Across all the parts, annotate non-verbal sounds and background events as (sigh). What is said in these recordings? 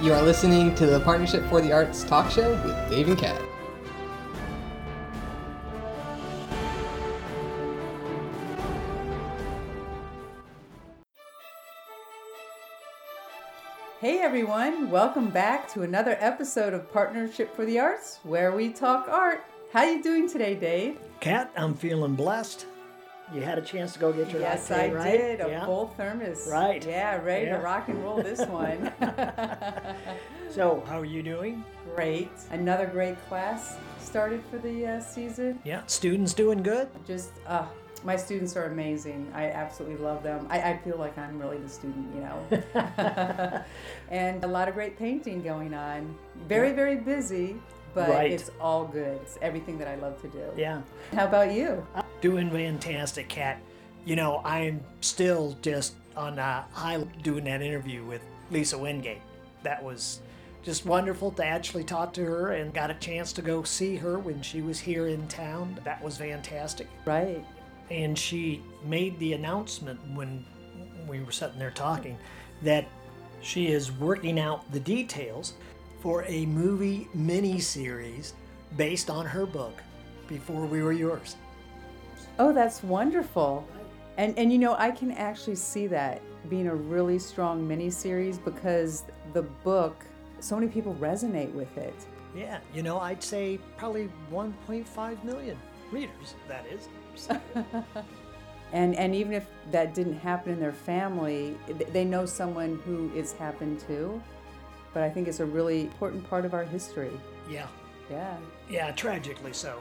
You are listening to the Partnership for the Arts talk show with Dave and Kat. Hey everyone, welcome back to another episode of Partnership for the Arts, where we talk art. How you doing today, Dave? Kat, I'm feeling blessed. You had a chance to go get your yes, latte, I right? did. A yeah. full thermos. Right. Yeah, ready Yeah. to rock and roll this (laughs) one. (laughs) So, how are you doing? great. Another great class started for the uh, season. Yeah, students doing good? Just, uh, my students are amazing. I absolutely love them. I, I feel like I'm really the student, you know. (laughs) and a lot of great painting going on. Very, very busy, but Right. it's all good. It's everything that I love to do. Yeah. How about you? Doing fantastic, Kat. You know, I'm still just on a high doing that interview with Lisa Wingate. That was just wonderful to actually talk to her and got a chance to go see her when she was here in town. That was fantastic. Right. and she made the announcement when we were sitting there talking that she is working out the details for a movie mini-series based on her book before we were yours Oh, that's wonderful. And and you know, I can actually see that being a really strong miniseries because the book, so many people resonate with it. yeah you know i'd say probably 1.5 million readers that is (laughs) And and even if that didn't happen in their family, they know someone who it's happened to. But I think it's a really important part of our history. yeah Yeah. yeah tragically so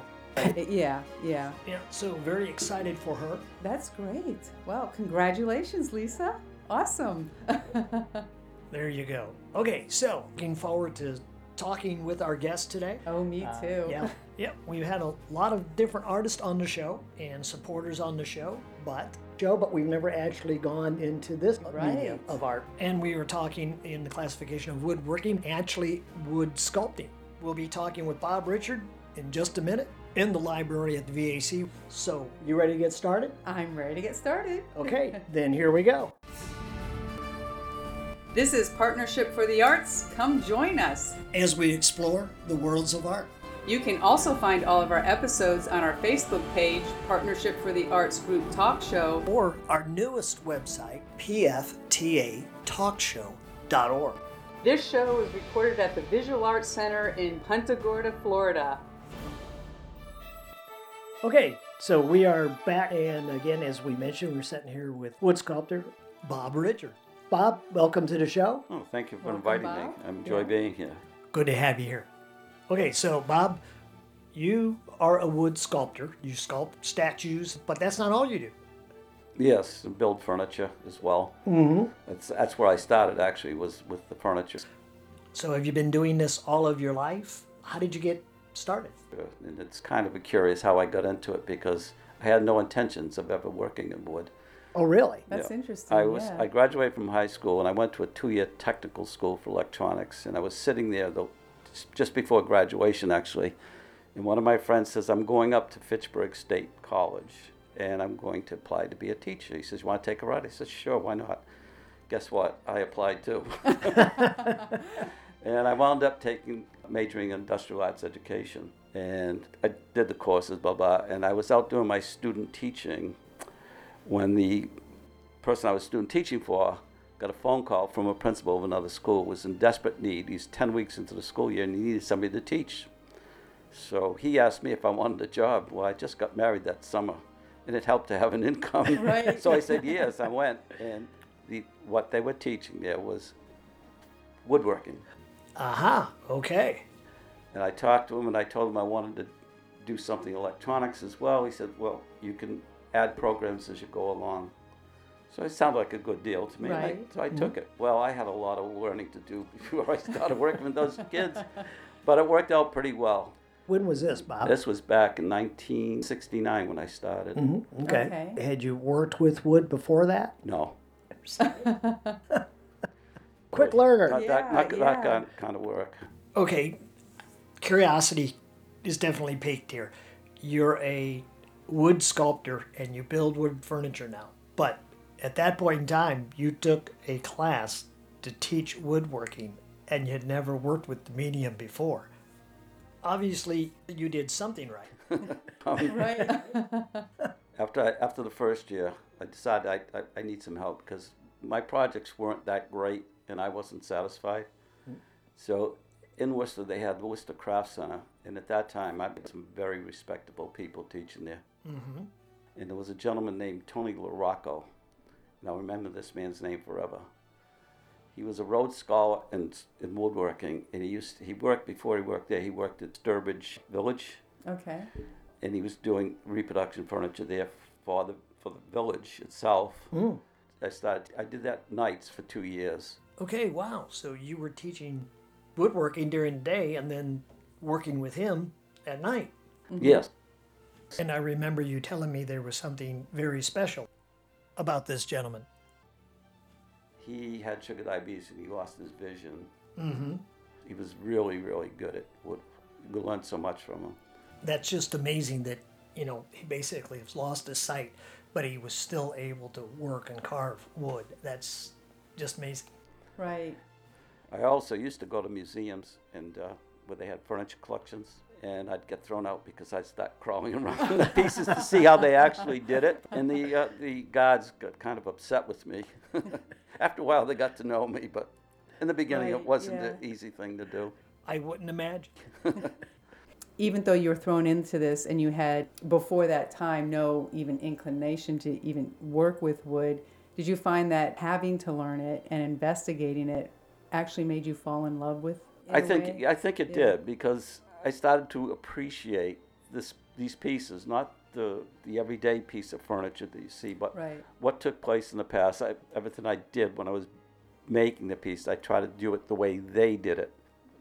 yeah, yeah. yeah so very excited for her That's great. Well, congratulations, Lisa. Awesome. (laughs) there you go okay so looking forward to talking with our guest today oh, me Uh, too. yeah, (laughs) yeah. We've had a lot of different artists on the show and supporters on the show, but show, but we've never actually gone into this medium of art. And we were talking in the classification of woodworking, actually wood sculpting. We'll be talking with Bob Richard in just a minute in the library at the VAC. So, you ready to get started? I'm ready to get started. (laughs) Okay, then here we go. This is Partnership for the Arts. Come join us. As we explore the worlds of art. You can also find all of our episodes on our Facebook page, Partnership for the Arts Group Talk Show. or our newest website, pftatalkshow.org. This show is recorded at the Visual Arts Center in Punta Gorda, Florida. Okay, so we are back, and again, as we mentioned, we're sitting here with wood sculptor Bob Richard. Bob, welcome to the show. Oh, thank you for Welcome, inviting Bob. me. I enjoy Yeah. being here. Good to have you here. Okay, so Bob, you are a wood sculptor. You sculpt statues, but that's not all you do. Yes, and build furniture as well. Mm-hmm. That's that's where I started actually was with the furniture. So have you been doing this all of your life? How did you get started? Uh, And it's kind of curious how I got into it because I had no intentions of ever working in wood. Oh, really? That's Yeah. interesting. I was yeah. I graduated from high school and I went to a two-year technical school for electronics and I was sitting there though just before graduation actually and one of my friends says I'm going up to Fitchburg State College and I'm going to apply to be a teacher. He says, "You want to take a ride?" I said, "Sure, why not?" Guess what? I applied too. (laughs) and I wound up taking majoring in industrial arts education and I did the courses blah blah and I was out doing my student teaching when the person I was student teaching for got a phone call from a principal of another school was in desperate need. He's 10 weeks into the school year and he needed somebody to teach. So he asked me if I wanted a job. Well, I just got married that summer and it helped to have an income. (laughs) Right. so I said yes, I went. And the, what they were teaching there was woodworking. Aha, okay. And I talked to him and I told him I wanted to do something electronics as well. He said, Well, you can add programs as you go along. So it sounded like a good deal to me. and I- so I took it. Well, I had a lot of learning to do (laughs) before I started working with those kids, (laughs) but it worked out pretty well. When was this, Bob? This was back in 1969 when I started. Mhm, Okay. Okay. Had you worked with wood before that? No. (laughs) Quick learner. Not Yeah, that, not that yeah. kind, kind of work. okay, curiosity is definitely peaked here. You're a wood sculptor and you build wood furniture now. But at that point in time, you took a class to teach woodworking and you'd never worked with the medium before. Obviously, you did something right. (laughs) (laughs) Right. (laughs) After I, after the first year, I decided I, I, I need some help because my projects weren't that great and I wasn't satisfied. So in Worcester, they had the Worcester Craft Center, and at that time, I had some very respectable people teaching there. Mm-hmm. And there was a gentleman named Tony LaRocco, and I'll remember this man's name forever. He was a Rhodes Scholar in, in woodworking, and he used to, he worked before he worked there. He worked at Sturbridge Village, Okay. and he was doing reproduction furniture there for the for the village itself. Mm. I started. I did that nights for two years. Okay, wow. So you were teaching woodworking during the day and then working with him at night. Yes, And I remember you telling me there was something very special about this gentleman. he had sugar diabetes and he lost his vision. Mm-hmm. He was really, really good at wood. We learned so much from him. That's just amazing that, you know, he basically has lost his sight, but he was still able to work and carve wood. That's just amazing. Right. I also used to go to museums and uh, where they had furniture collections, and I'd get thrown out because I'd start (laughs) crawling around the pieces to see how they actually did it. And the uh, the guards got kind of upset with me. (laughs) After a while, they got to know me, but in the beginning, Right, it wasn't yeah. an easy thing to do. I wouldn't imagine. (laughs) Even though you were thrown into this and you had, before that time, no even inclination to even work with wood, did you find that having to learn it and investigating it actually made you fall in love with it? I think way? I think it Yeah. did because I started to appreciate this these pieces, not the the everyday piece of furniture that you see, but Right. what took place in the past. I, everything I did when I was making the piece, I tried to do it the way they did it,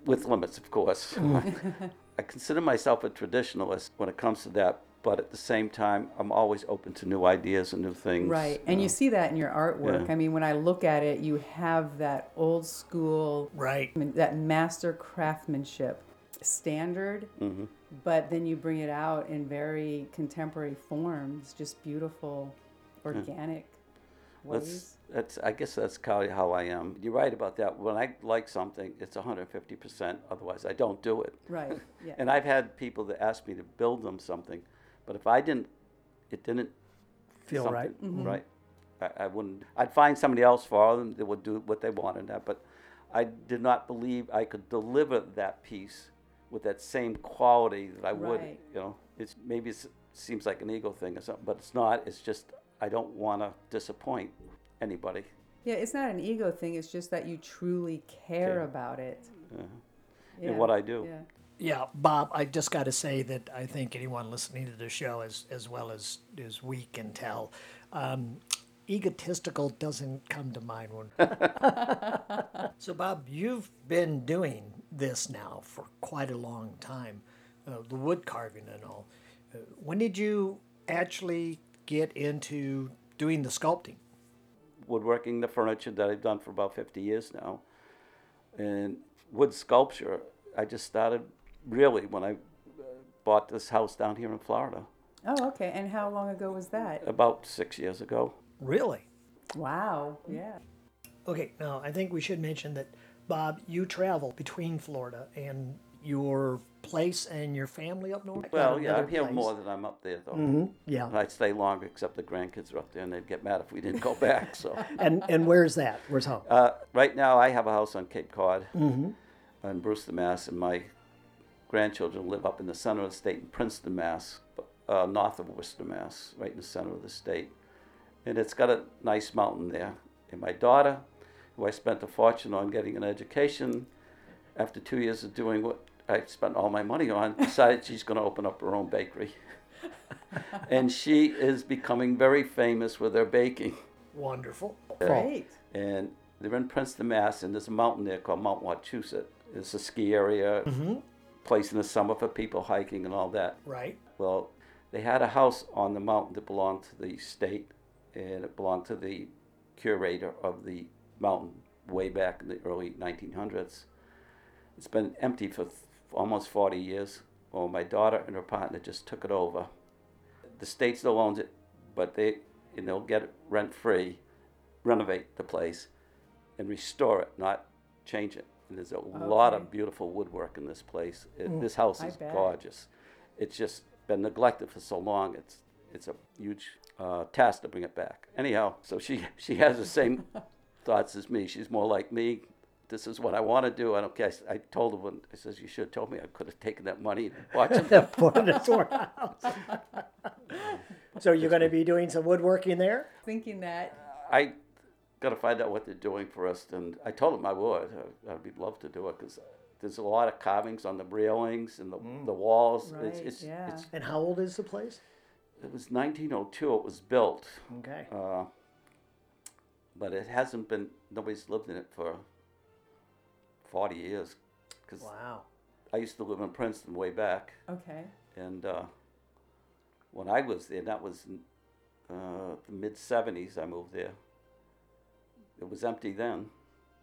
with limits, of course. (laughs) I consider myself a traditionalist when it comes to that, but at the same time, I'm always open to new ideas and new things. Right. And you see that in your artwork. Yeah. I mean, when I look at it, you have that old school, Right. I mean, that master craftsmanship standard, Mhm. but then you bring it out in very contemporary forms, just beautiful, organic ways. That's, that's, I guess that's kind of how I am. You're right about that. When I like something, it's 150%. Otherwise, I don't do it. Right. (laughs) Yeah. And I've had people that ask me to build them something, but if I didn't, it didn't Feel right? Mm-hmm. Right. I, I wouldn't. I'd find somebody else for them that would do what they wanted. That, but I did not believe I could deliver that piece with that same quality that I would. Right. You know, it's maybe it seems like an ego thing or something, but it's not. It's just I don't want to disappoint anybody. Yeah, it's not an ego thing. It's just that you truly care Care. about it. Uh, Yeah. In what I do. Yeah. Yeah, Bob, I just got to say that I think anyone listening to the show, as, as well as, as we can tell, um, egotistical doesn't come to mind when. (laughs) (laughs) so, Bob, you've been doing this now for quite a long time, uh, the wood carving and all. Uh, when did you actually get into doing the sculpting? woodworking, the furniture that I've done for about 50 years now. And wood sculpture, I just started really when I uh, bought this house down here in Florida Oh, okay. And how long ago was that? about six years ago. Really? Wow. Yeah. Okay, now I think we should mention that, Bob, you travel between Florida and your place and your family up north. Well, yeah, I'm here place. more than I'm up there, though. Mm-hmm. Yeah, I'd stay longer, except the grandkids are up there, and they'd get mad if we didn't go (laughs) back. So, and and where's that? Where's home? uh, right now, I have a house on Cape Cod Mm-hmm. in Brewster, Mass, and my grandchildren live up in the center of the state in Princeton, Mass, uh, north of Worcester, Mass, right in the center of the state. And it's got a nice mountain there. And my daughter, who I spent a fortune on getting an education, after two years of doing what I spent all my money on, decided she's going to open up her own bakery. (laughs) and she is becoming very famous with her baking. Wonderful. Great. And they're in Princeton, Mass, and there's a mountain there called Mount Wachusett. It's a ski area, Mm-hmm. place in the summer for people hiking and all that. Right. Well, they had a house on the mountain that belonged to the state, and it belonged to the curator of the mountain way back in the early 1900s. It's been empty for th- almost 40 years. Well, my daughter and her partner just took it over. The state still owns it, but they, and they'll get it rent free, renovate the place, and restore it, not change it. And there's a lot of beautiful woodwork in this place. It, This house is gorgeous. It's just been neglected for so long. It's it's a huge uh, task to bring it back. Anyhow, so she she has the same (laughs) thoughts as me. She's more like me. This is what I want to do. I don't care. I told her when I says you should have told me. I could have taken that money and bought (laughs) some. For the storehouse. so you're going to be doing some woodworking there? Thinking that. I got to find out what they're doing first, and I told them I would. I- I'd be love to do it because there's a lot of carvings on the railings and the, the walls. Right, it's, it's, yeah. it's, And how old is the place? it was 1902. It was built, Okay. uh, but it hasn't been. Nobody's lived in it for 40 years. Because Wow. I used to live in Princeton way back, Okay. and uh, when I was there, that was uh, the mid 70s. I moved there. It was empty then,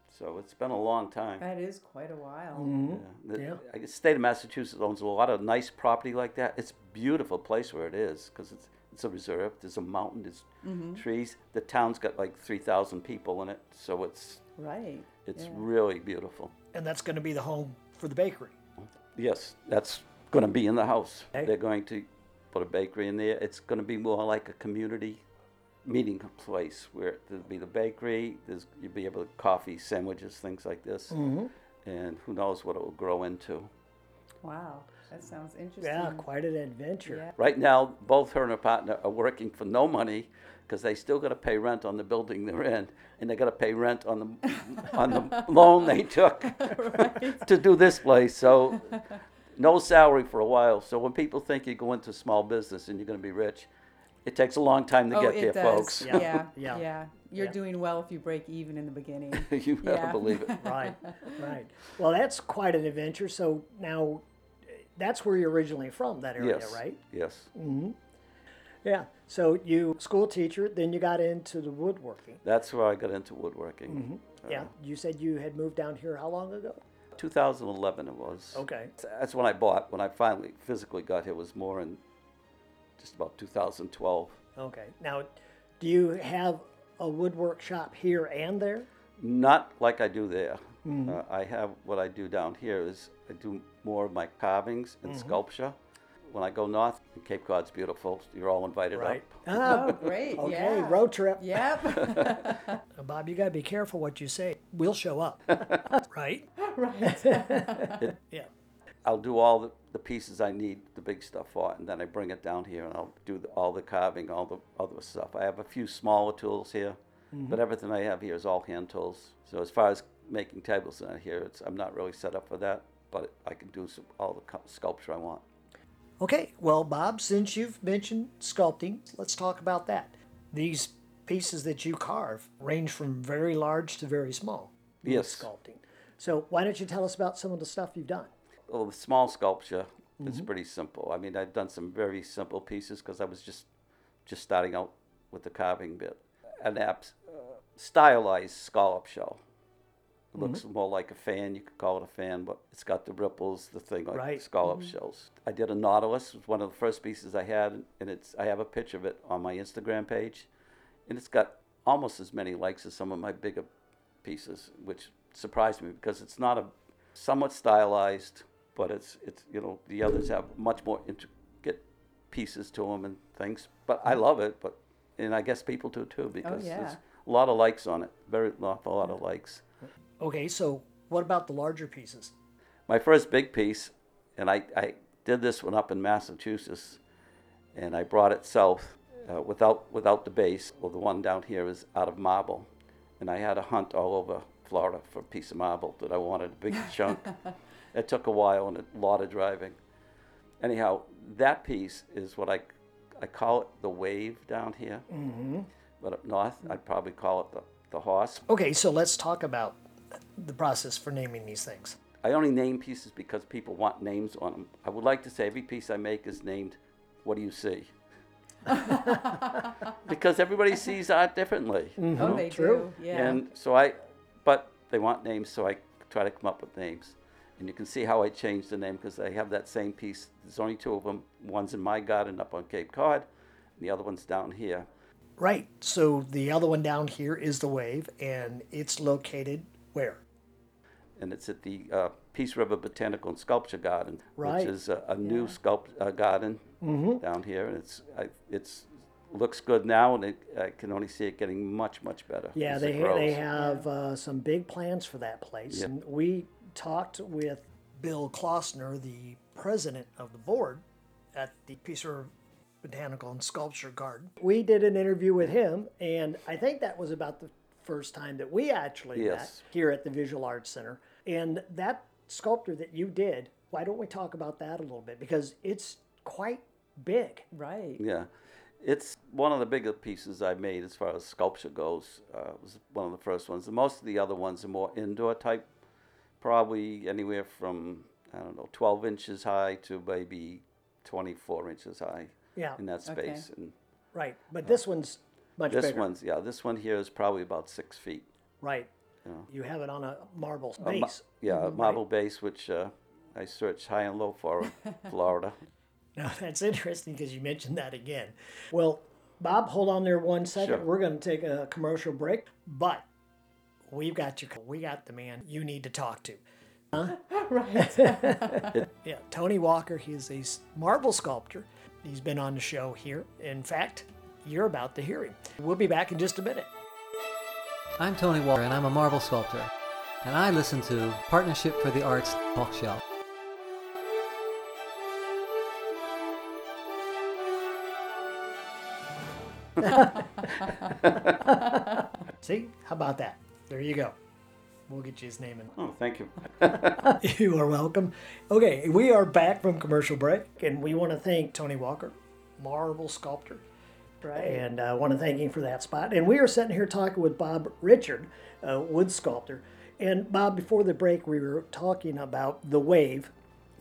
so it's been a long time. That is quite a while. Mhm. Yeah. The, Yeah. I guess state of Massachusetts owns a lot of nice property like that. It's a beautiful place where it is because it's it's a reserve. There's a mountain. There's Mm-hmm. trees. The town's got like three thousand people in it, so it's Right. it's yeah. really beautiful. And that's going to be the home for the bakery. Yes, that's going to be in the house. Okay. They're going to put a bakery in there. It's going to be more like a community meeting place where there'll be the bakery. There's you'll be able to coffee, sandwiches, things like this, Mm-hmm. and who knows what it will grow into. Wow. That sounds interesting. Yeah, quite an adventure. Yeah. Right now, both her and her partner are working for no money because they still got to pay rent on the building they're in, and they got to pay rent on the (laughs) on the loan they took to do this place. So, no salary for a while. So when people think you go into small business and you're going to be rich, it takes a long time to oh, get it there, does. folks. Yeah. Yeah. (laughs) Yeah. yeah. You're Yeah. doing well if you break even in the beginning. (laughs) you better believe it. Right, right. Well, that's quite an adventure. So now, that's where you're originally from, that area, right? Yes. right? Yes. Yeah. So you school teacher, then you got into the woodworking. That's where I got into woodworking. Mm-hmm. Yeah. You said you had moved down here how long ago? 2011 it was. Okay. That's when I bought. When I finally physically got here was more in just about 2012. Okay. Now, do you have a woodwork shop here and there? Not like I do there. Uh, I have what I do down here is I do more of my carvings and sculpture. When I go north, Cape Cod's beautiful. You're all invited Right. up. (laughs) Ah, oh, great. okay. Yeah. Road trip. Yep. (laughs) (laughs) Bob, you got to be careful what you say. We'll show up. right? right. Yeah. I'll do all the, the pieces I need, the big stuff for it, and then I bring it down here and I'll do the, all the carving, all the other stuff. I have a few smaller tools here, but everything I have here is all hand tools. So as far as making tables in here, it's, I'm not really set up for that, but I can do some, all the sculpture I want. Okay, well, Bob, since you've mentioned sculpting, let's talk about that. These pieces that you carve range from very large to very small. Yes. Sculpting. So why don't you tell us about some of the stuff you've done? Well, the small sculpture is pretty simple. I mean, I've done some very simple pieces because I was just just starting out with the carving bit. An app, uh, stylized scallop shell. It looks mm-hmm. more like a fan. You could call it a fan, but it's got the ripples, the thing like Right. scallop mm-hmm. shells. I did a nautilus. It was one of the first pieces I had, and it's I have a picture of it on my Instagram page, and it's got almost as many likes as some of my bigger pieces, which surprised me because it's not a somewhat stylized, but it's it's you know the others have much more intricate pieces to them and things. But I love it, but and I guess people do too oh, because yeah. there's a lot of likes on it, very awful lot of likes. Okay, so what about the larger pieces? My first big piece, and I, I did this one up in Massachusetts, and I brought it south uh, without without the base. Well, the one down here is out of marble, and I had a hunt all over Florida for a piece of marble that I wanted, a big chunk. (laughs) It took a while and a lot of driving. Anyhow, that piece is what I I call it the wave down here, mm-hmm. but up north I'd probably call it the, the horse. Okay, so let's talk about the process for naming these things. I only name pieces because people want names on them. I would like to say every piece I make is named, What do you see? (laughs) because everybody sees art differently. Mm-hmm. Oh, they True. do. Yeah. And so I, but they want names, so I try to come up with names. And you can see how I changed the name because I have that same piece. There's only two of them. One's in my garden up on Cape Cod, and the other one's down here. Right, so the other one down here is the wave, and it's located where? and it's at the uh, Peace River Botanical and Sculpture Garden, Right. which is a, a new Yeah. sculpt uh, garden down here, and it's I, it's looks good now, and it, I can only see it getting much much better. Yeah, as they it they have uh, some big plans for that place. Yeah. And we talked with Bill Klossner, the president of the board at the Peace River Botanical and Sculpture Garden. We did an interview with him, and I think that was about the first time that we actually met here at the Visual Arts Center. And that sculpture that you did, why don't we talk about that a little bit? Because it's quite big. Right. Yeah, it's one of the bigger pieces I made as far as sculpture goes. Uh, it was one of the first ones. Most of the other ones are more indoor type, probably anywhere from I don't know, 12 inches high to maybe 24 inches high Yeah, in that Okay. space. And right. But this one's much this bigger. one's yeah, this one here is probably about six feet. Right. Yeah. You have it on a marble A ma- base. yeah, a marble base, which uh, I searched high and low for in (laughs) Florida. Now that's interesting because you mentioned that again. Well, Bob, hold on there one second. Sure. We're going to take a commercial break, but we've got you. We got the man you need to talk to. Huh? (laughs) Right. (laughs) Yeah, Tony Walker. He's a marble sculptor. He's been on the show here. In fact, you're about to hear him. We'll be back in just a minute. I'm Tony Walker, and I'm a marble sculptor. And I listen to Partnership for the Arts talk show. (laughs) See, how about that? There you go. We'll get you his name in. Oh, thank you. (laughs) (laughs) You are welcome. Okay, we are back from commercial break, and we want to thank Tony Walker, marble sculptor, Right. and I want to thank him for that spot. And we are sitting here talking with Bob Richard, a wood sculptor. And Bob, before the break, we were talking about the wave,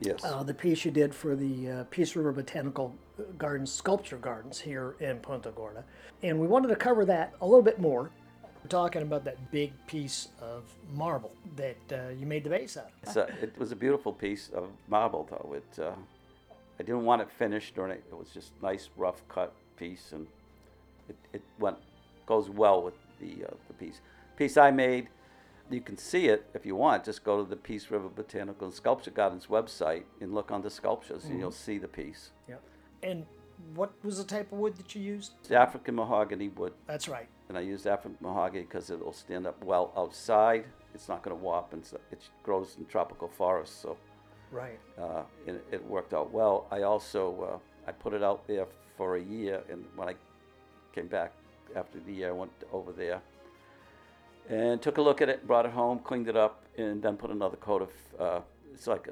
Yes. uh, the piece you did for the uh, Peace River Botanical Gardens Sculpture Gardens here in Punta Gorda, and we wanted to cover that a little bit more. We're talking about that big piece of marble that uh, you made the base out of. It's a, it was a beautiful piece of marble, though. It, uh, I didn't want it finished or anything. It was just nice, rough cut piece, and it, it went goes well with the uh, the piece. Piece I made. You can see it if you want. Just go to the Peace River Botanical and Sculpture Gardens website and look under sculptures, and you'll see the piece. Yep. And what was the type of wood that you used? It's African mahogany wood, That's right. and I used African mahogany because it'll stand up well outside. It's not going to warp, and so- it grows in tropical forests, so Right. uh, and it worked out well. I also uh, I put it out there for a year, and when I came back after the year, I went over there and took a look at it, brought it home, cleaned it up, and then put another coat of uh, it's like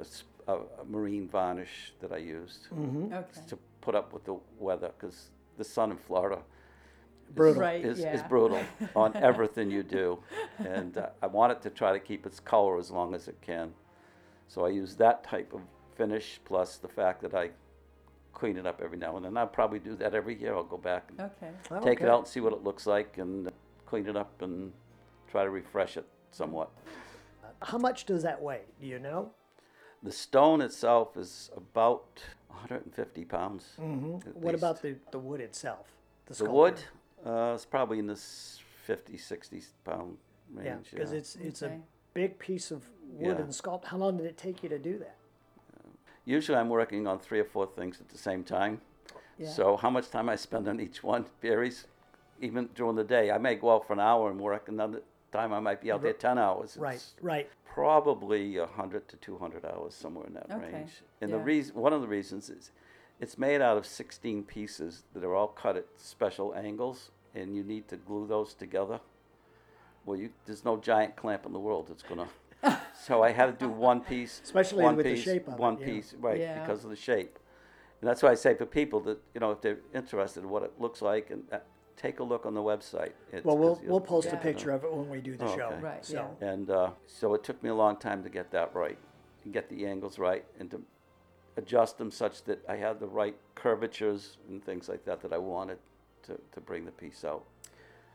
a marine varnish that I used Okay. to put up with the weather because the sun in Florida is, Brutal. Right, is, is brutal (laughs) on everything you do, and uh, I want it to try to keep its color as long as it can. So I use that type of finish plus the fact that I clean it up every now and then. I'll probably do that every year. I'll go back and Okay. take it Okay. out and see what it looks like and clean it up and try to refresh it somewhat. How much does that weigh? Do you know? The stone itself is about 150 pounds. hmm at What least. about the, the wood itself? The sculpture? wood, uh, it's probably in this 50, 60 pound range. Yeah, because it's it's Okay. a big piece of wood Yeah. and sculpt. How long did it take you to do that? Usually I'm working on three or four things at the same time. Yeah. So how much time I spend on each one varies. Even during the day, I may go out for an hour and work, another time I might be out there uh-huh. 10 hours. Right, It's right. probably 100 to 200 hours, somewhere in that Okay, range. And the reason, one of the reasons is it's made out of 16 pieces that are all cut at special angles, and you need to glue those together. Well, you, there's no giant clamp in the world that's gonna. (laughs) so I had to do one piece, Especially one with the piece, shape of it, one yeah. piece, right? Yeah. Because of the shape, and that's why I say for people that you know if they're interested in what it looks like, and uh, take a look on the website. It's, Well, we'll 'cause you'll- we'll post Yeah. a picture of it when we do the Oh, show. okay. Right, So yeah. and uh, so it took me a long time to get that right, and get the angles right, and to adjust them such that I had the right curvatures and things like that that I wanted to, to bring the piece out.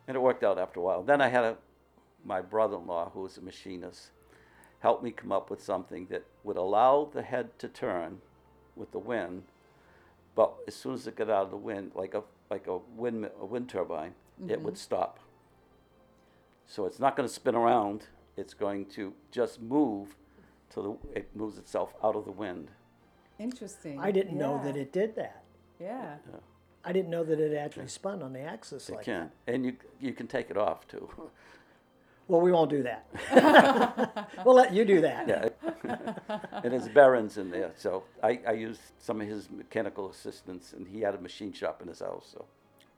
And it worked out after a while. Then I had a, my brother-in-law, who was a machinist, help me come up with something that would allow the head to turn with the wind, but as soon as it got out of the wind, like a like a wind a wind turbine, it would mm-hmm. stop. So it's not going to spin around it's going to just move till the, it moves itself out of the wind. Interesting. I didn't know that it did that. Yeah. I didn't know that it actually spun on the axis It like can, that. and you you can take it off too. (laughs) Well, we won't do that. (laughs) we'll let you do that. Yeah, (laughs) and there's bearings in there. So I, I used some of his mechanical assistants, and he had a machine shop in his house. So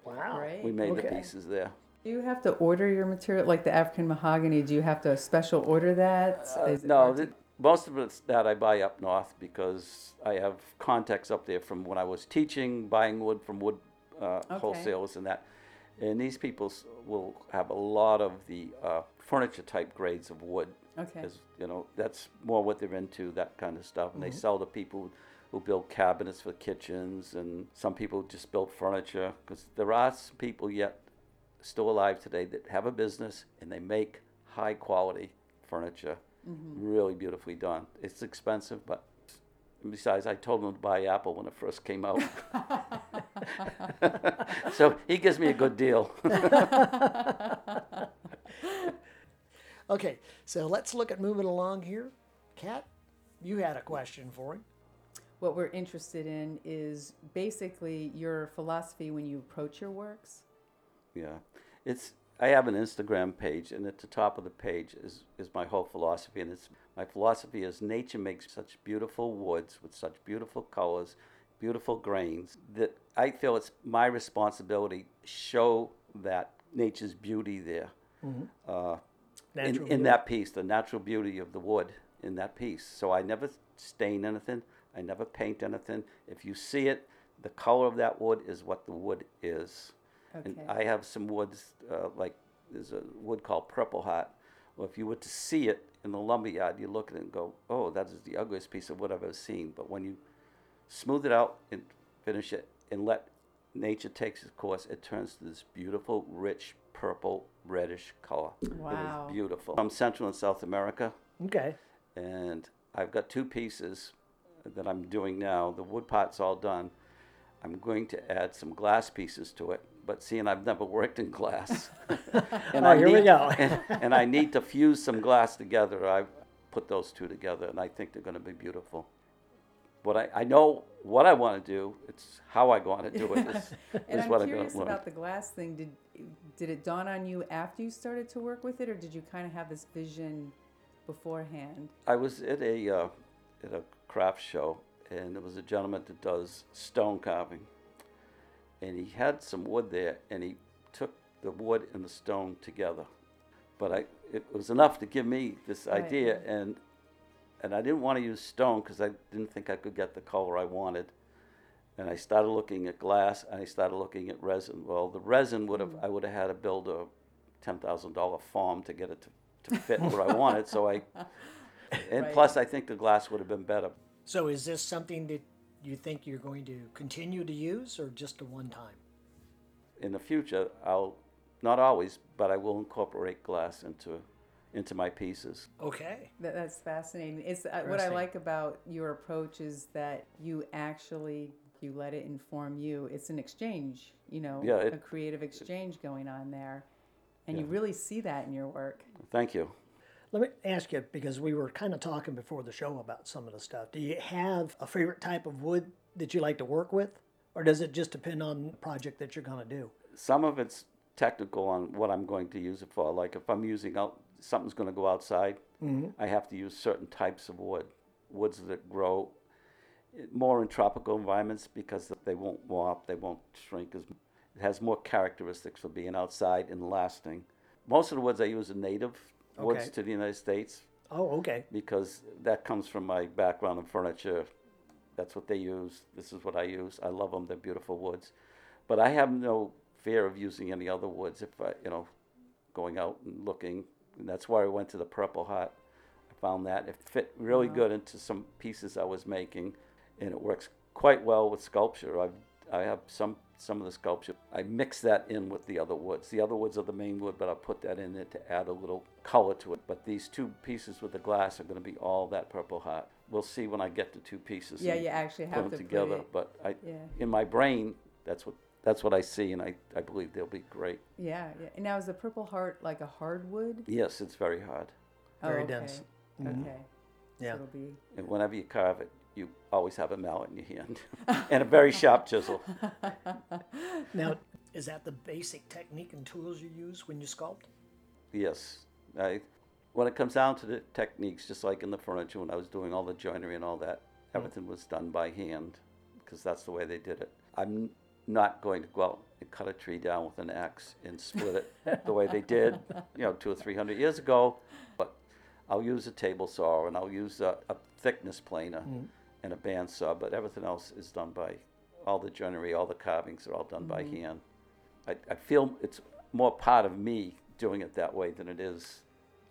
Wow. Great. we made the pieces there. Do you have to order your material, like the African mahogany? Do you have to special order that? Uh, no, hard to- the, most of it's that I buy up north because I have contacts up there from when I was teaching, buying wood from wood uh, Okay. wholesalers and that. And these people will have a lot of the uh, furniture type grades of wood. Okay. you know, that's more what they're into, that kind of stuff. And they sell to people who build cabinets for kitchens, and some people just build furniture. Because there are some people yet still alive today that have a business and they make high quality furniture, really beautifully done. It's expensive, but besides, I told them to buy Apple when it first came out. (laughs) (laughs) (laughs) so he gives me a good deal. (laughs) Okay, so let's look at moving along here. Kat, you had a question for him. what we're interested in is basically your philosophy when you approach your works. Yeah, it's. I have an Instagram page, and at the top of the page is is my whole philosophy, and it's my philosophy is nature makes such beautiful woods with such beautiful colors, beautiful grains that I feel it's my responsibility show that nature's beauty there. Uh, in, in that piece, the natural beauty of the wood in that piece. So I never stain anything. I never paint anything. If you see it, the color of that wood is what the wood is. And Okay. I have some woods, uh, like there's a wood called Purple Heart. Well, if you were to see it in the lumber yard, you look at it and go, oh, that is the ugliest piece of wood I've ever seen. But when you smooth it out and finish it and let nature take its course, it turns to this beautiful, rich, purple, reddish color. It Wow. is beautiful. From Central and South America, Okay. and I've got two pieces that I'm doing now. The wood pot's all done. I'm going to add some glass pieces to it, but seeing I've never worked in glass, (laughs) and Oh, here we go. (laughs) and, and I need to fuse some glass together. I've put those two together, and I think they're going to be beautiful. What I, I know what I want to do. It's how I want to do it. Is, (laughs) And is I'm what I'm curious going to learn. about the glass thing. Did did it dawn on you after you started to work with it, or did you kind of have this vision beforehand? I was at a uh, at a craft show, and there was a gentleman that does stone carving, and he had some wood there, and he took the wood and the stone together. But I, it was enough to give me this Right, idea, and and I didn't want to use stone because I didn't think I could get the color I wanted. And I started looking at glass, and I started looking at resin. Well, the resin would have hmm. I would have had to build a ten thousand dollar farm to get it to, to (laughs) fit where I wanted. So I, (laughs) and Right. plus I think the glass would have been better. So is this something that you think you're going to continue to use or just a one time? In the future, I'll not always, but I will incorporate glass into into my pieces. Okay. That, that's fascinating. It's uh, what I like about your approach is that you actually you let it inform you. It's an exchange, you know, Yeah, it- a creative exchange going on there, and you really see that in your work. Thank you. Let me ask you because we were kind of talking before the show about some of the stuff. Do you have a favorite type of wood that you like to work with, or does it just depend on the project that you're going to do? Some of it's technical on what I'm going to use it for. Like if I'm using out something's going to go outside, mm-hmm. I have to use certain types of wood, woods that grow more in tropical environments because they won't warp, they won't shrink as. It has more characteristics for being outside and lasting. Most of the woods I use are native woods to the United States. Oh, okay. because that comes from my background in furniture. That's what they use. This is what I use. I love them. They're beautiful woods. But I have no fear of using any other woods if I, you know, going out and looking. And that's why I went to the Purple Heart. I found that it fit really good into some pieces I was making, and it works quite well with sculpture. I've I have some some of the sculpture. I mix that in with the other woods. The other woods are the main wood, but I put that in there to add a little color to it. But these two pieces with the glass are going to be all that Purple Heart. We'll see when I get the two pieces. Yeah, you actually put have them to put together. it- But I, Yeah. in my brain, that's what that's what I see, and I, I believe they'll be great. Yeah, yeah. And now is the Purple Heart like a hardwood? Yes, it's very hard. Oh, very okay. dense. Okay. Mm-hmm. Yeah. So it'll be. And whenever you carve it, you always have a mallet in your hand (laughs) and a very sharp chisel. (laughs) Now, is that the basic technique and tools you use when you sculpt? Yes. I, when it comes down to the techniques, just like in the furniture, when I was doing all the joinery and all that, mm. everything was done by hand because that's the way they did it. I'm not going to go out and cut a tree down with an axe and split it the way they did, you know, two or three hundred years ago. But I'll use a table saw and I'll use a, a thickness planer mm. and a bandsaw, but everything else is done by all the joinery, all the carvings are all done by mm. hand. I, I feel it's more part of me doing it that way than it is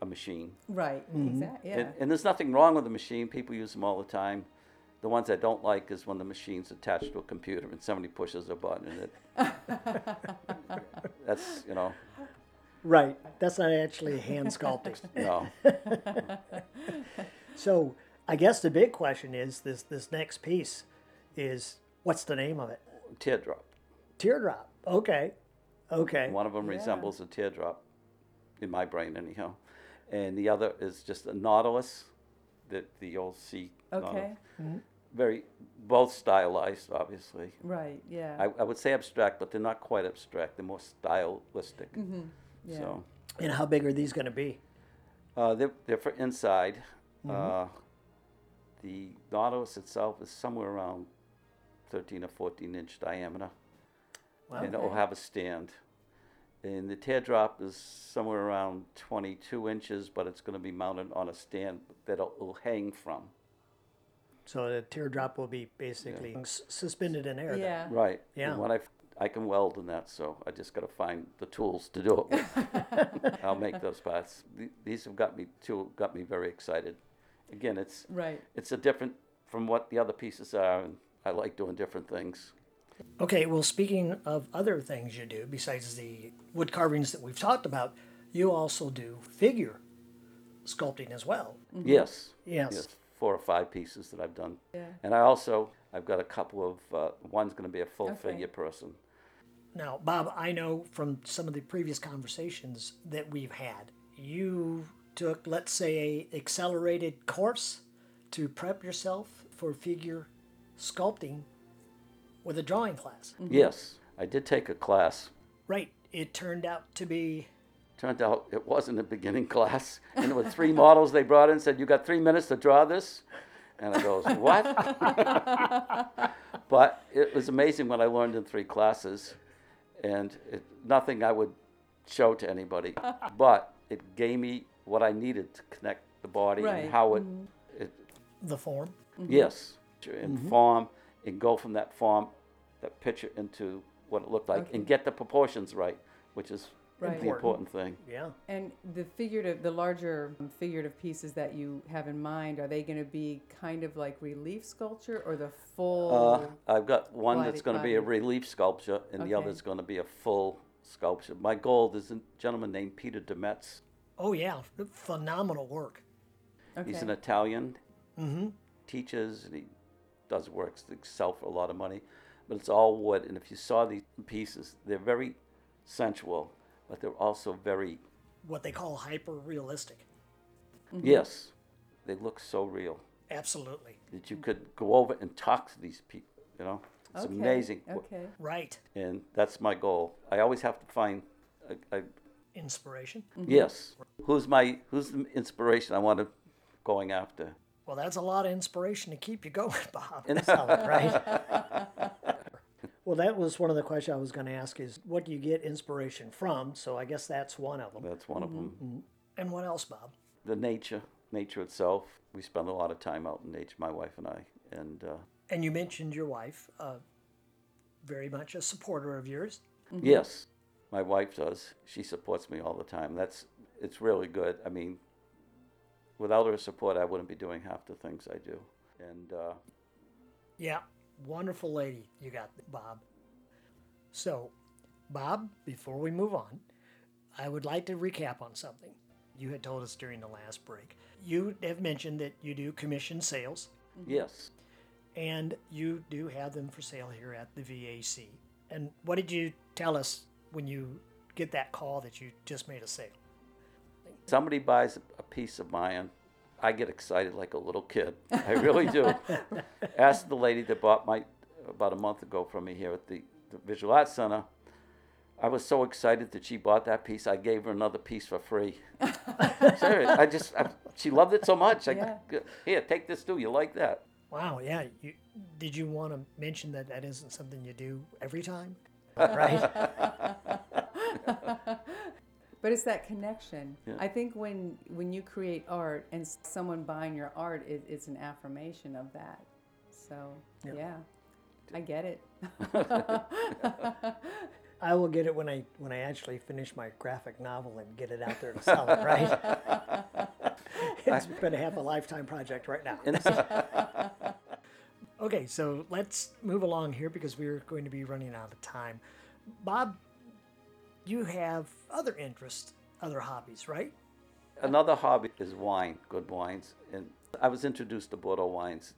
a machine. Right. Mm-hmm. Exactly. Yeah. And, and there's nothing wrong with a machine. People use them all the time. The ones I don't like is when the machine's attached to a computer and somebody pushes a button and it. (laughs) that's you know Right. That's not actually hand sculpting. (laughs) no. (laughs) so I guess the big question is this this next piece is what's the name of it? teardrop. Teardrop. Okay. Okay. One of them Yeah. resembles a teardrop, in my brain anyhow, and the other is just a nautilus, that the old sea. Nautilus. okay. Very both stylized, obviously. Right. Yeah. I, I would say abstract, but they're not quite abstract. They're more stylistic. yeah. So. And how big are these going to be? Uh, they're, they're for inside. Uh, the Nautilus itself is somewhere around 13 or 14 inch diameter, Wow. and it will have a stand. And the teardrop is somewhere around 22 inches, but it's going to be mounted on a stand that it'll, it'll hang from. So the teardrop will be basically s- suspended in air. then. yeah. Right. Yeah. And when I, f- I can weld in that, so I just got to find the tools to do it. (laughs) I'll make those parts. These have got me too, got me very excited. Again, it's Right. it's a different from what the other pieces are, and I like doing different things. Okay, well, speaking of other things you do besides the wood carvings that we've talked about, you also do figure sculpting as well. Yes. Yes. Four or five pieces that I've done. Yeah. And I also I've got a couple of uh, one's going to be a full Okay. figure person. Now, Bob, I know from some of the previous conversations that we've had, you took, let's say, a accelerated course to prep yourself for figure sculpting with a drawing class. Yes, I did take a class. Right. It turned out to be Turned out it wasn't a beginning class, and there were three models they brought in. Said you got three minutes to draw this, and I goes what? (laughs) but it was amazing what I learned in three classes, and it, nothing I would show to anybody. But it gave me what I needed to connect the body Right. and how it, mm-hmm. it the form. Mm-hmm. yes, and mm-hmm. form and go from that form, that picture into what it looked like, Okay. and get the proportions right, which is Right. the important thing. Yeah. And the figurative, the larger figurative pieces that you have in mind, are they going to be kind of like relief sculpture or the full? Uh, I've got one Body that's going to be a relief sculpture, and the Okay. other is going to be a full sculpture. My goal is a gentleman named Peter Demetz. Oh, yeah. Phenomenal work. okay. He's an Italian. Mm-hmm. Teaches and he does works to sell for a lot of money, but it's all wood. And if you saw these pieces, they're very sensual, but they're also very What they call hyper realistic. Mm-hmm. yes, they look so real Absolutely. that you could go over and talk to these people. You know, it's okay. amazing. Okay. Right. and that's my goal. I always have to find a, a Inspiration. Mm-hmm. yes. Who's my who's the inspiration I want to going after? Well, that's a lot of inspiration to keep you going, (laughs) Bob. Sound right? (laughs) (laughs) well, that was one of the questions I was going to ask is what do you get inspiration from? So I guess that's one of them. That's one of them. And what else, Bob? The nature, nature itself. We spend a lot of time out in nature, my wife and I, and uh, And you mentioned your wife, uh, very much a supporter of yours. yes, my wife does. She supports me all the time. That's it's really good. I mean, without her support, I wouldn't be doing half the things I do. And uh, Yeah, wonderful lady you got, Bob. So, Bob, before we move on, I would like to recap on something you had told us during the last break. You have mentioned that you do commission sales mm-hmm. yes, and you do have them for sale here at the VAC. And what did you tell us when you get that call that you just made a sale? somebody buys a piece. piece of mine, I get excited like a little kid. I really do. (laughs) Ask the lady that bought my about a month ago from me here at the, the Visual Arts Center. I was so excited that she bought that piece. I gave her another piece for free. (laughs) Seriously, I just I, she loved it so much. I, Yeah. Here, take this too. You like that? Wow, yeah. You, did you want to mention that that isn't something you do every time? (laughs) Right? But it's that connection. Yeah. I think when when you create art and someone buying your art, it, it's an affirmation of that. So Yeah. yeah, I get it. (laughs) I will get it when I when I actually finish my graphic novel and get it out there to sell it, right? (laughs) it's been a half a lifetime project right now. (laughs) Okay, so let's move along here because we're going to be running out of time. Bob, you have other interests, other hobbies, right? Another hobby is wine, good wines. And I was introduced to Bordeaux wines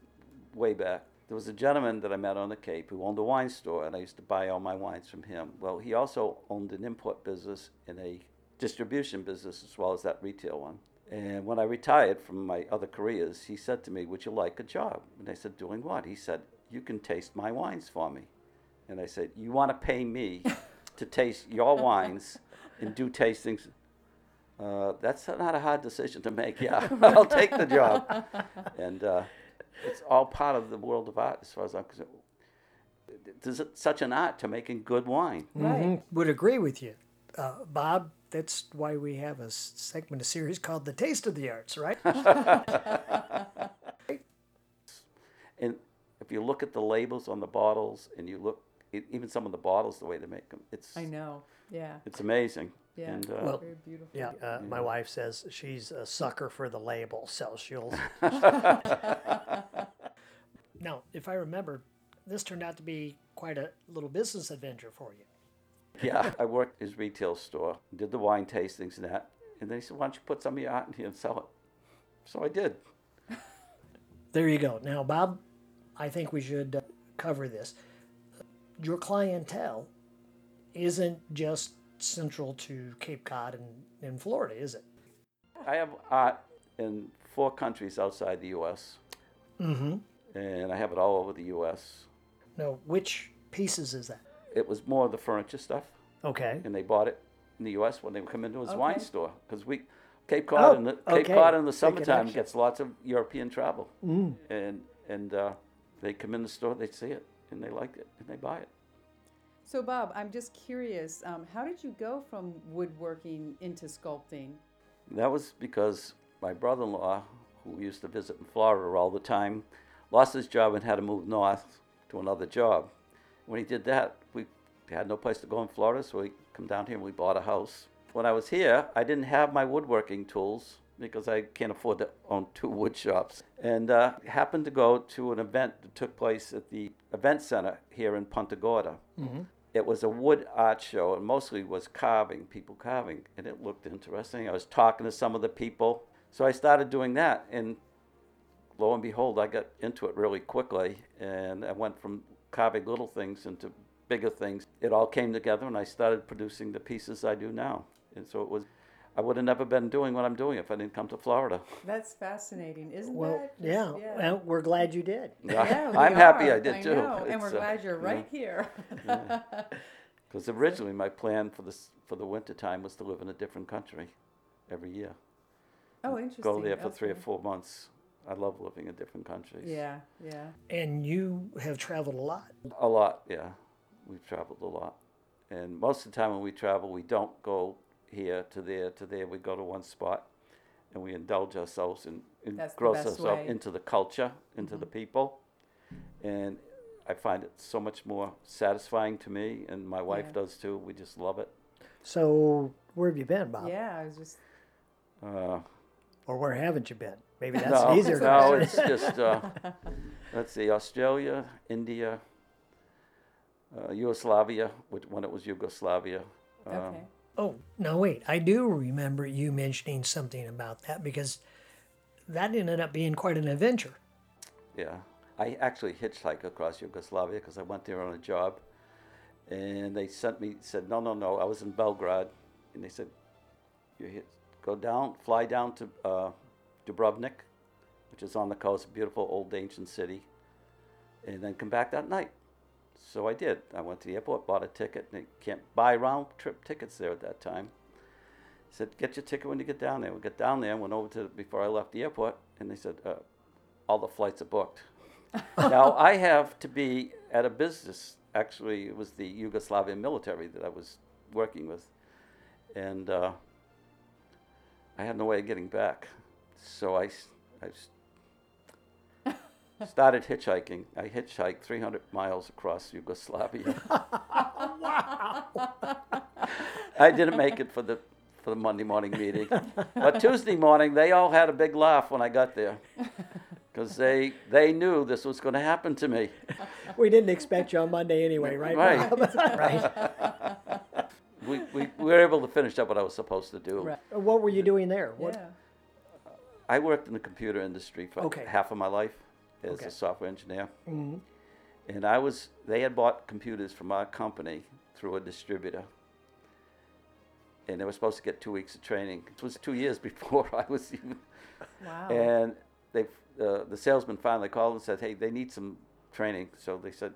way back. There was a gentleman that I met on the Cape who owned a wine store, and I used to buy all my wines from him. Well, he also owned an import business and a distribution business as well as that retail one. And when I retired from my other careers, he said to me, Would you like a job? And I said, Doing what? He said, You can taste my wines for me. And I said, You want to pay me (laughs) to taste your (laughs) wines and do tastings? Uh, that's not a hard decision to make. Yeah, (laughs) I'll take the job. And uh, it's all part of the world of art, as far as I'm concerned. There's such an art to making good wine. Right. Would agree with you. Uh, Bob, that's why we have a segment, a series called The Taste of the Arts, right? (laughs) And if you look at the labels on the bottles, and you look e- even some of the bottles, the way they make them, it's I know. Yeah. it's amazing. Yeah. And, uh, Well, Very beautiful. Yeah, uh, my wife says she's a sucker for the label, so she'll. (laughs) (laughs) now, if I remember, this turned out to be quite a little business adventure for you. yeah, I worked his retail store, did the wine tastings and that. And they said, "Why don't you put some of your art in here and sell it?" So I did. There you go. Now, Bob, I think we should uh, cover this. Your clientele isn't just central to Cape Cod and in Florida, is it? I have art in four countries outside the U.S. Mm-hmm. and I have it all over the U.S. No, which pieces is that? It was more of the furniture stuff, Okay. and they bought it in the U.S. when they would come into his wine store because we Cape Cod Oh, in the Cape okay. Cod in the The summertime gets lots of European travel, Mm. and and uh, they come in the store, they see it, and they like it, and they buy it. So, Bob, I'm just curious. Um, how did you go from woodworking into sculpting? That was because my brother-in-law, who used to visit in Florida all the time, lost his job and had to move north to another job. When he did that, we had no place to go in Florida, so we come down here and we bought a house. When I was here, I didn't have my woodworking tools because I can't afford to own two wood shops. And uh, happened to go to an event that took place at the event center here in Punta Gorda. It was a wood art show, and mostly was carving, people carving, and it looked interesting. I was talking to some of the people, so I started doing that, and lo and behold, I got into it really quickly, and I went from carving little things into bigger things. It all came together, and I started producing the pieces I do now. And so it was, I would have never been doing what I'm doing if I didn't come to Florida. That's fascinating, isn't it? Well, that? yeah. Just- Well, we're glad you did. Yeah, we I'm happy. I did too. know, and we're uh, glad you're yeah. right here. (laughs) Because originally my plan for this for the winter time was to live in a different country every year. oh, interesting. Go there for three or four months. I love living in different countries. Yeah, yeah. And you have traveled a lot. A lot, yeah. We've traveled a lot. And most of the time when we travel, we don't go here to there to there. We go to one spot and we indulge ourselves and, and That's gross ourselves way. Mm-hmm. into the culture, into the people. And I find it so much more satisfying to me, and my wife Yeah. does too. We just love it. So, where have you been, Bob? Yeah, I was just. Uh, Or where haven't you been? Maybe (laughs) that's no, an easier no, question. it's just uh, let's see, Australia, India, uh, Yugoslavia, which, when it was Yugoslavia. Um, Okay. Oh, no, wait. I do remember you mentioning something about that because that ended up being quite an adventure. Yeah, I actually hitchhiked across Yugoslavia because I went there on a job, and they sent me said no, no, no. I was in Belgrade, and they said, "You hit, go down, fly down to uh, Dubrovnik, which is on the coast, beautiful old ancient city, and then come back that night. So I did. I went to the airport, bought a ticket. And they can't buy round trip tickets there at that time. Said, get your ticket when you get down there. We got down there, went over to before I left the airport, and they said, uh, all the flights are booked. (laughs) now I have to be at a business. Actually, it was the Yugoslavian military that I was working with, and uh, I had no way of getting back. So I, I started hitchhiking. I hitchhiked 300 miles across Yugoslavia. (laughs) Wow! I didn't make it for the for the Monday morning meeting, but Tuesday morning they all had a big laugh when I got there, (laughs) because they they knew this was going to happen to me. We didn't expect you on Monday anyway, right? Right. Bob? (laughs) right. We, we, we were able to finish up what I was supposed to do. Right. What were you doing there? What? Yeah. I worked in the computer industry for Okay. half of my life as Okay. a software engineer. hmm And I was, they had bought computers from our company through a distributor. And they were supposed to get two weeks of training. It was two years (laughs) before I was even. Wow. And they, uh, the salesman finally called and said, hey, they need some training. So they said,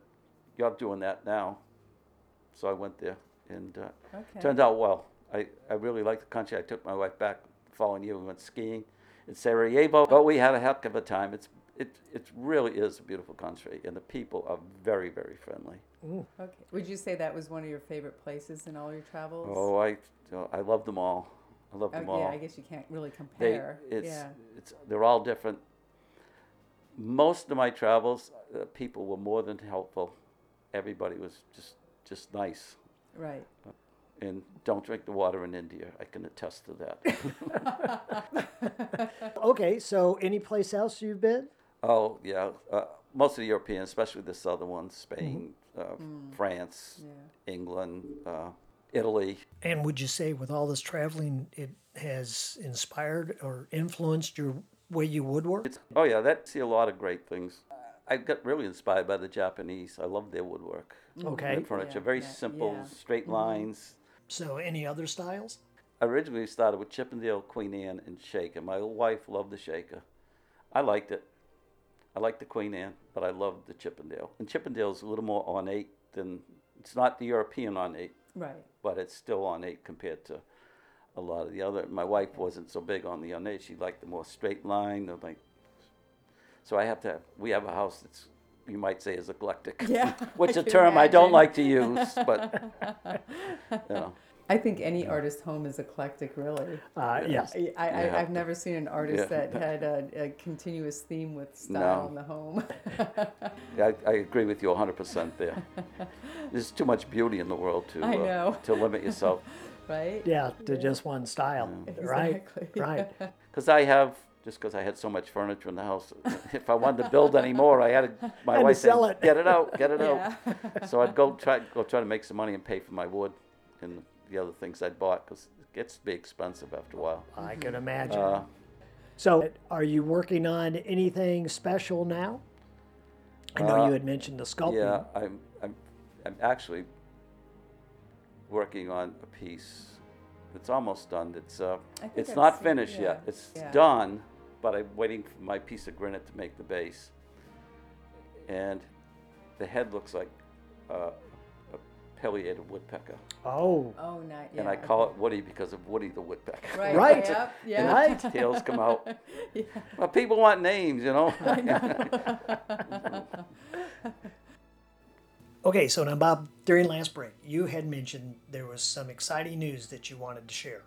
you're doing that now. So I went there. And uh, okay. turned out well. I, I really liked the country. I took my wife back the following year. We went skiing in Sarajevo. But we had a heck of a time. It's, it, it really is a beautiful country. And the people are very, very friendly. Okay. Would you say that was one of your favorite places in all your travels? Oh, I, I love them all. I love Oh, them yeah, all. I guess you can't really compare. they, compare. it's, yeah. it's, they're all different. Most of my travels, uh, people were more than helpful. Everybody was just, just nice. Right. And don't drink the water in India. I can attest to that. (laughs) (laughs) Okay, so any place else you've been? Oh, yeah. Uh, most of the European, especially the southern ones, Spain, uh, France, Yeah. England, uh, Italy. And would you say with all this traveling, it has inspired or influenced your way you woodwork? It's, oh, yeah, that see a lot of great things. I got really inspired by the Japanese. I love their woodwork. Okay. and furniture. Yeah, Very yeah, simple, yeah. Mm-hmm. straight lines. So any other styles? I originally started with Chippendale, Queen Anne, and Shaker. My wife loved the Shaker. I liked it. I like the Queen Anne, but I love the Chippendale. And Chippendale's a little more ornate than it's not the European ornate, Right. but it's still ornate compared to a lot of the other. My wife wasn't so big on the ornate. She liked the more straight line. The like. So I have to. Have, we have a house that's you might say is eclectic. Yeah, (laughs) Which I a term I don't like to use, but (laughs) you know. I think any artist home is eclectic, really. Uh, yes. I, I, You have I've never seen an artist Yeah. that (laughs) had a, a continuous theme with No. style in the home. (laughs) Yeah, I, I agree with you 100% there. (laughs) There's too much beauty in the world to, I uh, to limit yourself. right? Yeah, to just one style. Right. Exactly. Right. Because I have, just because I had so much furniture in the house, if I wanted to build any more, I had to, my Had to wife said, it." get it out, get it Yeah. out. So I'd go try, go try to make some money and pay for my wood and the other things I'd bought because it gets to be expensive after a while. I can imagine. Uh, so, are you working on anything special now? I know Uh, you had mentioned the sculpting. Yeah, I'm, I'm, I'm actually working on a piece. It's almost done. It's, uh, I think it's I've not seen- finished yeah, yet. It's yeah. done, but I'm waiting for my piece of granite to make the base. And the head looks like uh, a pileated woodpecker. Oh, Oh, not and I call it Woody because of Woody the woodpecker. Right. (laughs) Right. Yep, And yeah. Right. (laughs) the tails come out. Yeah. Well, people want names, you know. (laughs) okay. So now, Bob, during last break, you had mentioned there was some exciting news that you wanted to share.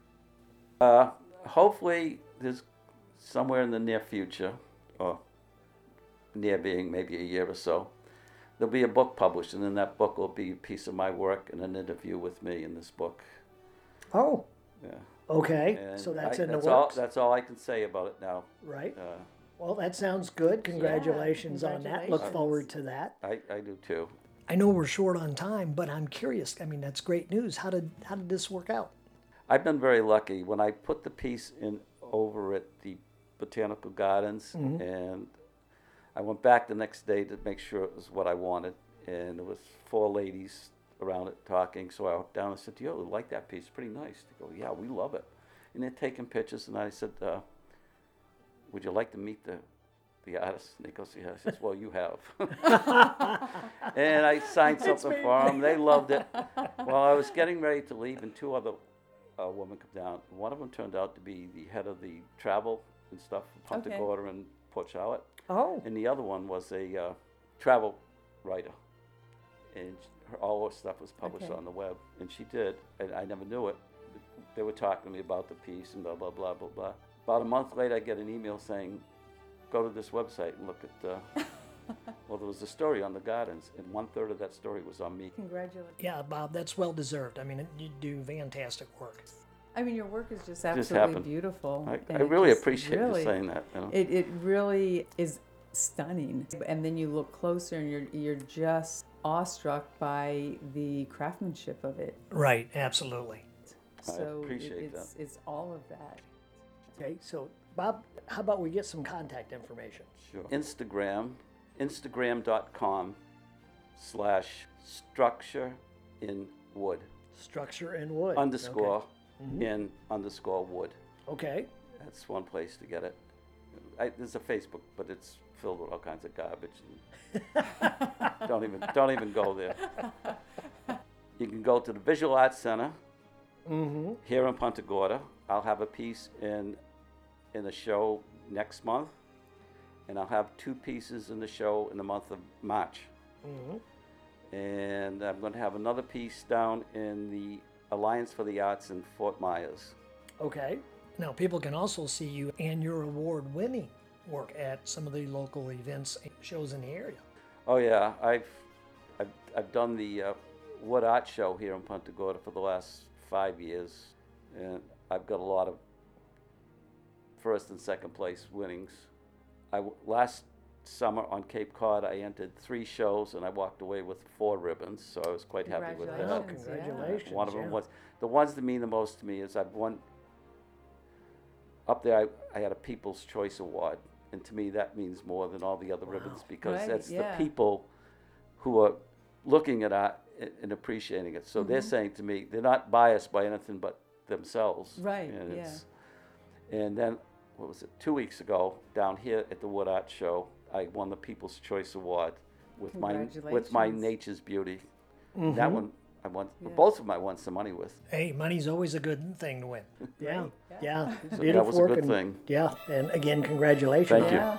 Uh, hopefully, there's somewhere in the near future, or near being maybe a year or so, there'll be a book published, and in that book will be a piece of my work and an interview with me in this book. Oh, Yeah. okay. And so that's I- in that's the all, works, That's all I can say about it now. right? Uh, Well, that sounds good. Congratulations, on that. Look forward to that. I, I do too. I know we're short on time, but I'm curious. I mean, that's great news. How did how did this work out? I've been very lucky. When I put the piece in over at the Botanical Gardens, and I went back the next day to make sure it was what I wanted, and there was four ladies around it talking. So I went down and said, "Yo, I like that piece. Pretty nice." They go, "Yeah, we love it." and they're taking pictures. And I said, uh, "Would you like to meet the the artist?" And he goes, "Yeah." I says, "Well, you have." (laughs) and I signed something for them. They loved it. Well, I was getting ready to leave, and two other uh, women come down. One of them turned out to be the head of the travel and stuff Punta Okay. Gorda and Port Charlotte, Oh, and the other one was a uh, travel writer, and her, all her stuff was published Okay. on the web, and she did, and I never knew it. They were talking to me about the piece and blah blah blah blah blah. About a month later, I get an email saying, "Go to this website and look at." Uh, (laughs) well, there was a story on the gardens, and one third of that story was on me. Congratulations. yeah, Bob, that's well deserved. I mean, you do fantastic work. I mean, your work is just Just absolutely happened. beautiful. I, I really appreciate really- you saying that. You know? It, it really is stunning. And then you look closer and you're, you're just awestruck by the craftsmanship of it. Right, absolutely. I So it- appreciate it's, it's all of that. Okay, so Bob, how about we get some contact information? Sure. Instagram, Instagram.com slash structure in wood Structure in wood. underscore in underscore wood. Okay. okay. That's one place to get it. I, there's a Facebook, but it's filled with all kinds of garbage. (laughs) don't even don't even go there. You can go to the Visual Arts Center Mm-hmm. here in Punta Gorda. I'll have a piece in in the show next month, and I'll have two pieces in the show in the month of March. Mm-hmm. And I'm going to have another piece down in the Alliance for the Arts in Fort Myers. Okay. Now, people can also see you and your award winning work at some of the local events and shows in the area. Oh yeah, I've I've, I've done the uh, Wood Art Show here in Punta Gorda for the last five years, and I've got a lot of first and second place winnings. I, last summer on Cape Cod, I entered three shows and I walked away with four ribbons, so I was quite happy with that. Oh, Congratulations, yeah. congratulations. One of them yeah. was the ones that mean the most to me is I've won up there. I, I had a People's Choice Award, and to me that means more than all the other ribbons because Right, that's yeah. the people who are looking at art and, and appreciating it. So Mm-hmm. they're saying to me they're not biased by anything but themselves. Right, And yeah. and then what was it? Two weeks ago down here at the Wood Art Show, I won the People's Choice Award with my with my Congratulations. Nature's Beauty. Mm-hmm. That one I won. Yeah. Both of them I won some money with. Hey, money's always a good thing to win. Yeah, (laughs) Right, yeah. So Beautiful that was a good and- thing. Yeah, and again, congratulations. Thank you. Yeah.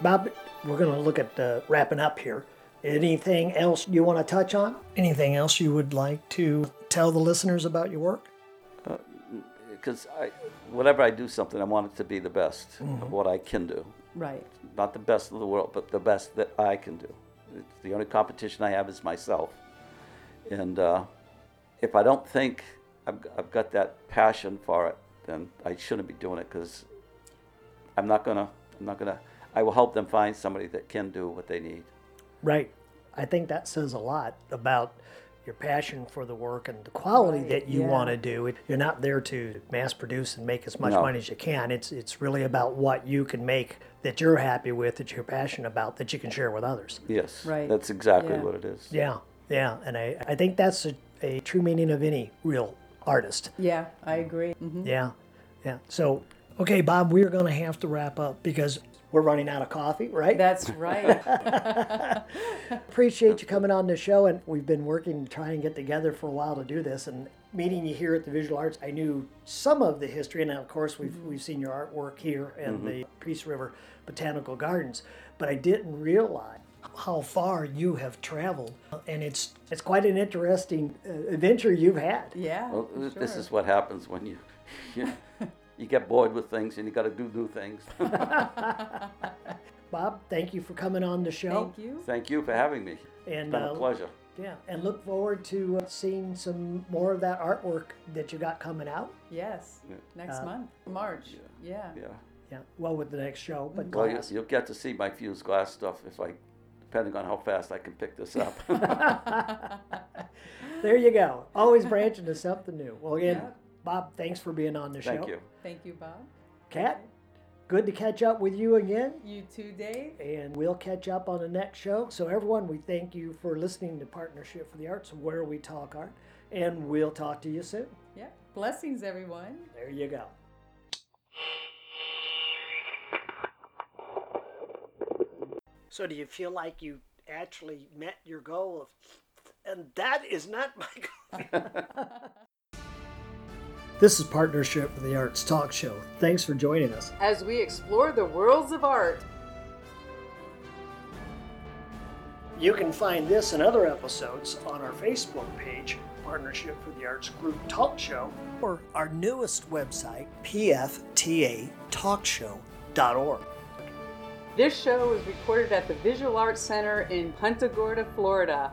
Bob, we're going to look at uh, wrapping up here. Anything else you want to touch on? Anything else you would like to tell the listeners about your work? Because I, whenever I do something, I want it to be the best Mm-hmm. of what I can do. Right. Not the best of the world, but the best that I can do. It's the only competition I have is myself. And uh, if I don't think I've, I've got that passion for it, then I shouldn't be doing it because I'm not gonna. I'm not gonna. I will help them find somebody that can do what they need. Right. I think that says a lot about your passion for the work and the quality Right, that you yeah. want to do. You're not there to mass produce and make as much No. money as you can. It's it's really about what you can make that you're happy with, that you're passionate about, that you can share with others. Yes, Right. That's exactly Yeah. what it is. Yeah, yeah, and I, I think that's a, a true meaning of any real artist. Yeah, I agree. hmm Yeah, yeah. So, okay, Bob, we're going to have to wrap up because we're running out of coffee, right? That's right. (laughs) Appreciate you coming on the show, and we've been working to try and get together for a while to do this. And meeting you here at the Visual Arts, I knew some of the history, and of course we've we've seen your artwork here in the Peace River Botanical Gardens, but I didn't realize how far you have traveled, and it's it's quite an interesting uh, adventure you've had. Yeah. Well, for th- this is what happens when you (laughs) you, you get bored with things and you got to do new things. (laughs) Bob, thank you for coming on the show. Thank you. Thank you for having me. It's And been uh, a pleasure. yeah, and look forward to uh, seeing some more of that artwork that you got coming out. Yes. Yeah. Next Uh, month, March. Yeah. Yeah. Yeah, well, with the next show, but Well, you, glass. you'll get to see my fused glass stuff if I, depending on how fast I can pick this up. (laughs) There you go. Always branching to something new. Well, again, Yeah. Bob, thanks for being on the show. Thank you. Thank you, Bob. Kat, good to catch up with you again. You too, Dave. And we'll catch up on the next show. So, everyone, we thank you for listening to Partnership for the Arts, where we talk art. And we'll talk to you soon. Yeah. Blessings, everyone. There you go. So, do you feel like you actually met your goal of, and that is not my goal? (laughs) (laughs) this is Partnership for the Arts Talk Show. Thanks for joining us. As we explore the worlds of art, You can find this and other episodes on our Facebook page, Partnership for the Arts Group Talk Show, or our newest website, pftatalkshow.org. this show is recorded at the Visual Arts Center in Punta Gorda, Florida.